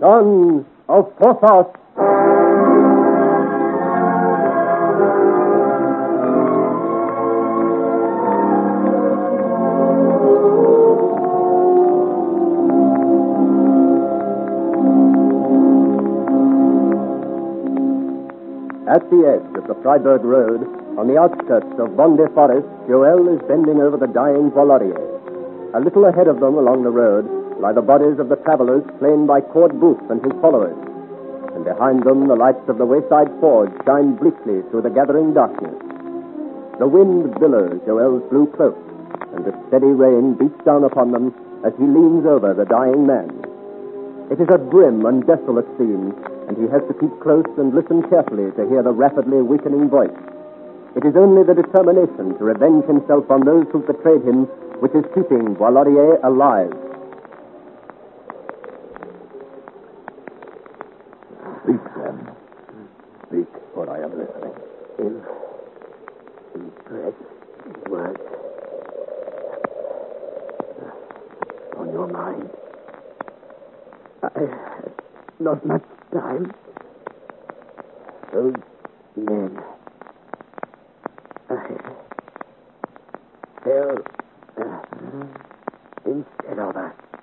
Sons of Porthos. At the edge of the Freiburg Road, on the outskirts of Bondy Forest, Joel is bending over the dying Valorier. A little ahead of them along the road lie the bodies of the travelers slain by Cord Booth and his followers. And behind them, the lights of the wayside forge shine bleakly through the gathering darkness. The wind billows Joel's blue cloak, and the steady rain beats down upon them as he leans over the dying man. It is a grim and desolate scene, and he has to keep close and listen carefully to hear the rapidly weakening voice. It is only the determination to revenge himself on those who betrayed him which is keeping Bois-Laurier alive. Speak, then. Speak, for I am listening. In, in dread words on your mind. I have not much time. Those men. I fell uh, instead of us.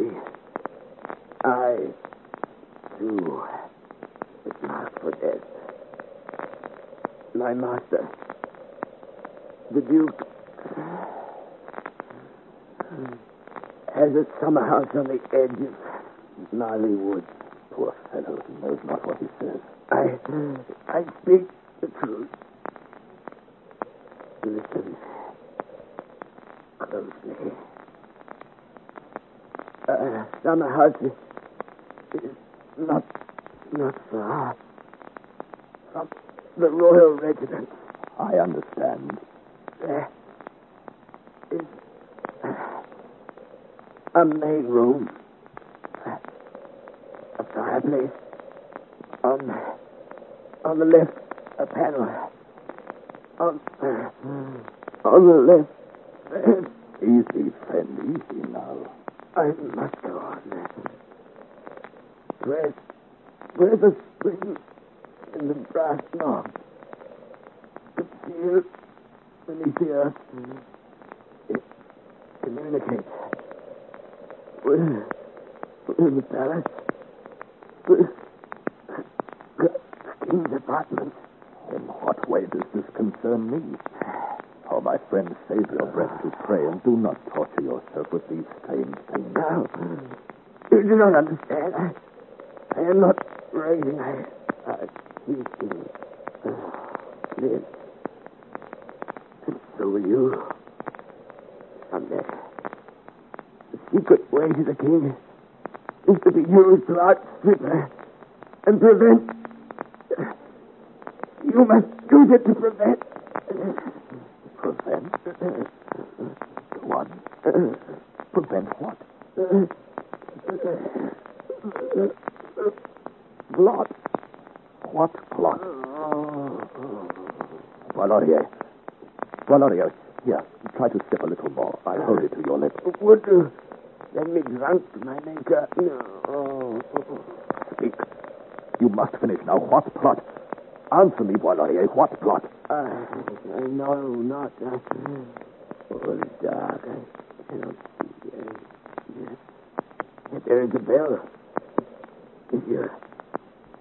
See, I, too, was marked for death. My master, the Duke, has a summer house on the edge of Marly Wood. Poor fellow, he knows not what he says. I, I speak the truth. Listen closely. Uh, summer house is, is not not far from the royal residence. I understand. There is a main room, a fireplace. On on the left, a panel. On on the left. Easy, friend, easy now. I must go on. Where's where's the spring in the brass knob? The field beneath the earth. Mm-hmm. It communicates. With, with the palace. With the king's apartment. In what way does this concern me? Oh, my friend, save your breath to pray and do not torture yourself with these strange things. Now, you do not understand. I, I am not raving. I, I speaking. Uh, live. And so will you. Someday. The secret way to the king is to be used to outstrip her and prevent. You must use it to prevent. Prevent? What? Prevent what? Plot. What plot? Valorier. Valorier, here, try to sip a little more. I'll hold it to your lips. Would you send me drunk my maker? No. Speak. You must finish now. What plot? Answer me, Bois-Laurier. What plot? I, I know not. Uh, oh, it's dark. I cannot see. Uh, yes. There is a bell. Monsieur,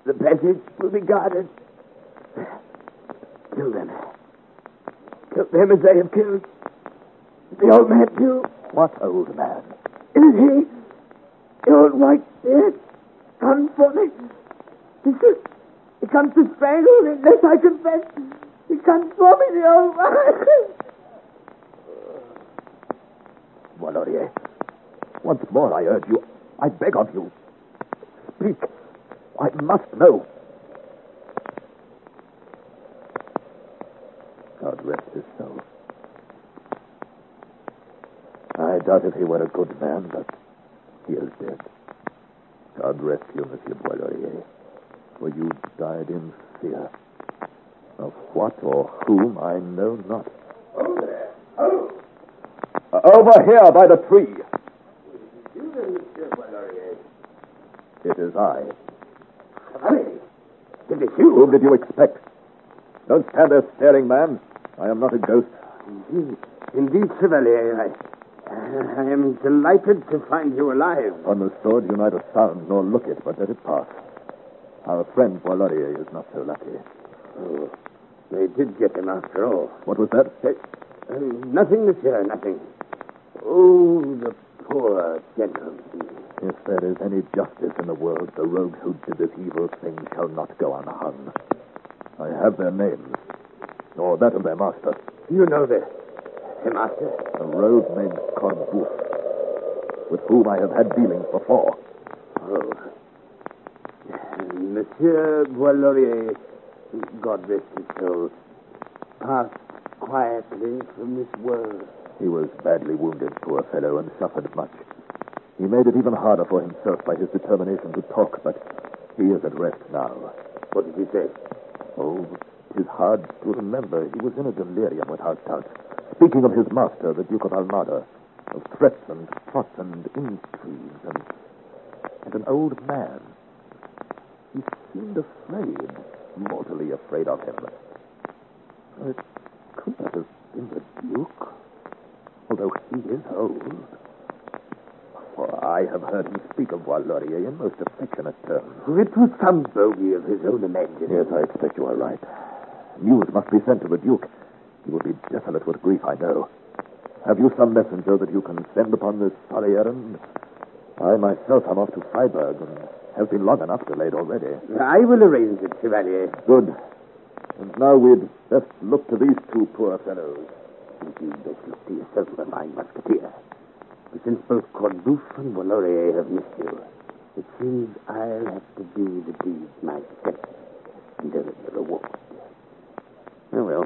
the passage will be guarded. Kill them. Kill them as they have killed the old man, too. What old man? Is he? The old white beard? Come for me. Comes to strangle me unless I confess. He comes for me, the old man. Bois-Laurier, once more I urge you. I beg of you. Speak. I must know. God rest his soul. I doubt if he were a good man, but he is dead. God rest you, Monsieur Bois-Laurier, for you died in fear. Of what or whom I know not. Over there. Oh. Ah, Over here by the tree. You then, It is I. It is you. Whom did you expect? Don't stand there staring, man. I am not a ghost. Indeed, indeed, Chevalier. I, I am delighted to find you alive. On the sword, you neither sound nor look it, but let it pass. Our friend Bois-Laurier is not so lucky. Oh, they did get him after all. What was that? Uh, nothing, monsieur, nothing. Oh, the poor gentleman. If there is any justice in the world, the rogues who did this evil thing shall not go unhung. I have their names, or that of their master, You know this, the master. a rogue named Corbouf, with whom I have had dealings before. Oh. Monsieur Bois-Laurier, God rest his soul, passed quietly from this world. He was badly wounded, poor fellow, and suffered much. He made it even harder for himself by his determination to talk, but he is at rest now. What did he say? Oh, it is hard to remember. He was in a delirium without doubt. Speaking of his master, the Duke of Almada, of threats and plots and intrigues and, and an old man. Seemed afraid, mortally afraid of him. It could not have been the Duke, although he is old. For I have heard him speak of Bois in most affectionate terms. Oh, it was some bogey of his own imagining. Yes, I expect you are right. News must be sent to the Duke. He will be desolate with grief, I know. Have you some messenger that you can send upon this sorry errand? I myself am off to Freiburg and have been long enough delayed already. I will arrange it, Chevalier. Good. And now we'd best look to these two poor fellows. You best look to yourself, my mind, musketeer. But since both Cordouf and Bois-Laurier have missed you, it seems I'll have to do the deed myself and earn the reward. Oh, well,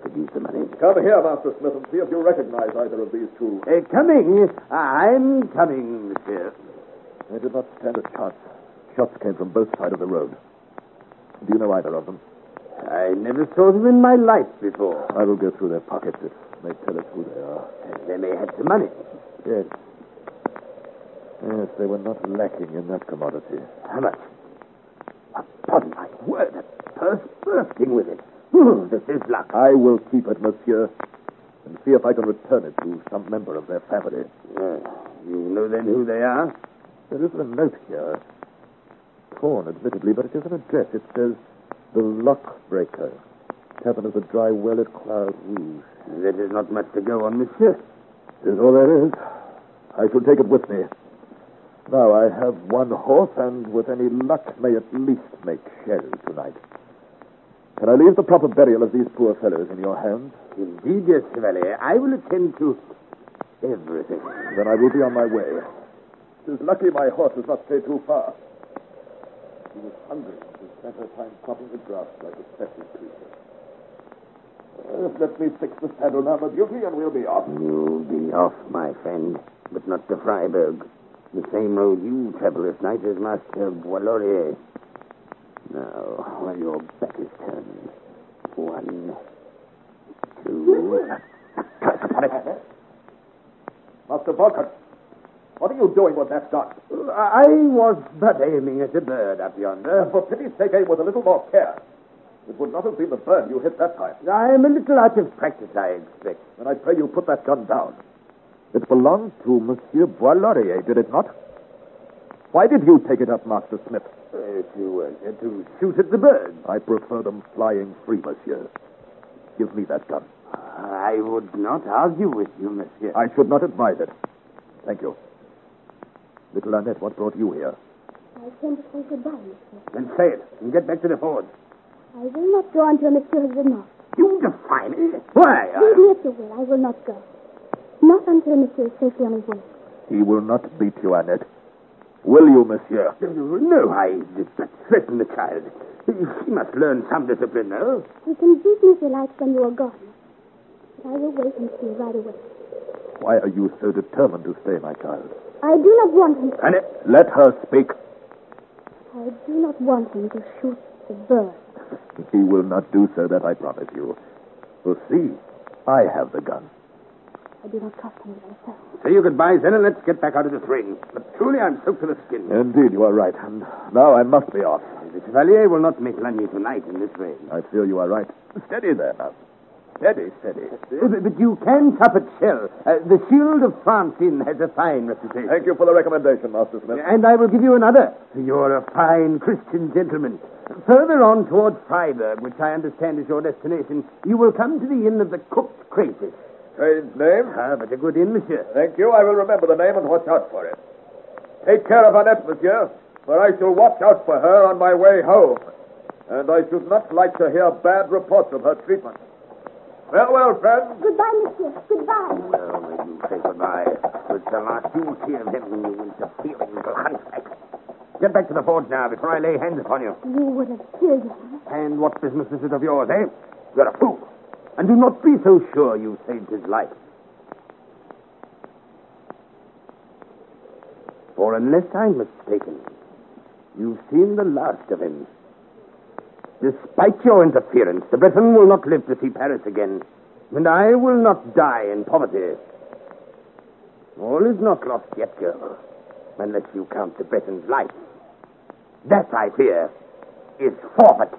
produce the money. Come here, Master Smith, and see if you recognize either of these two. Uh, coming. I'm coming, monsieur. They did not stand a chance. Shots came from both sides of the road. Do you know either of them? I never saw them in my life before. I will go through their pockets. It may tell us who they are. They may have some money. Yes. Yes, they were not lacking in that commodity. How much? Upon my word, a purse bursting with it. Oh, this is luck. I will keep it, monsieur, and see if I can return it to some member of their family. Uh, you know then who they are? There is a note here. Torn, admittedly, but it is an address. It says, The Lockbreaker, Tavern of the Dry Well at Cloud Rouge. There is not much to go on, monsieur. It is all there is. I shall take it with me. Now I have one horse, and with any luck may at least make sherry tonight. Can I leave the proper burial of these poor fellows in your hands? Indeed, yes, Chevalier. I will attend to everything. Then I will be on my way. It is lucky my horse has not stayed too far. He was hungry and spent her time cropping the grass like a special creature. Uh, let me fix the saddle now, my beauty, and we'll be off. You'll be off, my friend, but not to Freiburg. The same road you travel this night as Master Bois-Laurier. Now, while your back is turned. One, two. Curse upon it. Master Volkert, what are you doing with that gun? I was but aiming at a bird up yonder. For pity's sake, aim with a little more care. It would not have been the bird you hit that time. I am a little out of practice, I expect. Then I pray you put that gun down. It belonged to Monsieur Bois-Laurier, did it not? Why did you take it up, Master Smith? Uh, to, uh, to shoot at the bird. I prefer them flying free, Monsieur. Give me that gun. I would not argue with you, monsieur. I should not advise it. Thank you. Little Annette, what brought you here? I came to say goodbye, monsieur. Then say it and get back to the forge. I will not go until monsieur has been off. You defy me. Why? Leave me if you will. I will not go. Not until monsieur is safely on his way. He will not beat you, Annette. Will you, Monsieur? No, I did not threaten the child. She must learn some discipline, no? He can beat me if he likes when you are gone. But I will wait and see right away. Why are you so determined to stay, my child? I do not want him. Annette, Let her speak. I do not want him to shoot the bird. He will not do so, that I promise you. We'll see. I have the gun. I I do not trust him myself. Say your goodbyes then, and let's get back out of this rain. But truly, I'm soaked to the skin. Indeed, you are right. And now I must be off. The Chevalier will not make Lagny tonight in this rain. I feel you are right. Steady there, now. Steady, steady. Uh, But, but you can top at Shell. Uh, the Shield of Francine has a fine reputation. Thank you for the recommendation, Master Smith. And I will give you another. You're a fine Christian gentleman. Further on towards Freiburg, which I understand is your destination, you will come to the inn of the cooked crayfish. Strange name. Ah, but a good inn, monsieur. Thank you. I will remember the name and watch out for it. Take care of Annette, monsieur, for I shall watch out for her on my way home. And I should not like to hear bad reports of her treatment. Farewell, friends. Goodbye, monsieur. Goodbye. Well, may you say goodbye. It's the last you see of him, you interfering little hunchback. Get back to the forge now before I lay hands upon you. You would have killed him. And what business is it of yours, eh? You're a fool. And do not be so sure you saved his life. For unless I'm mistaken, you've seen the last of him. Despite your interference, the Breton will not live to see Paris again, and I will not die in poverty. All is not lost yet, girl, unless you count the Breton's life. That, I fear, is forfeit.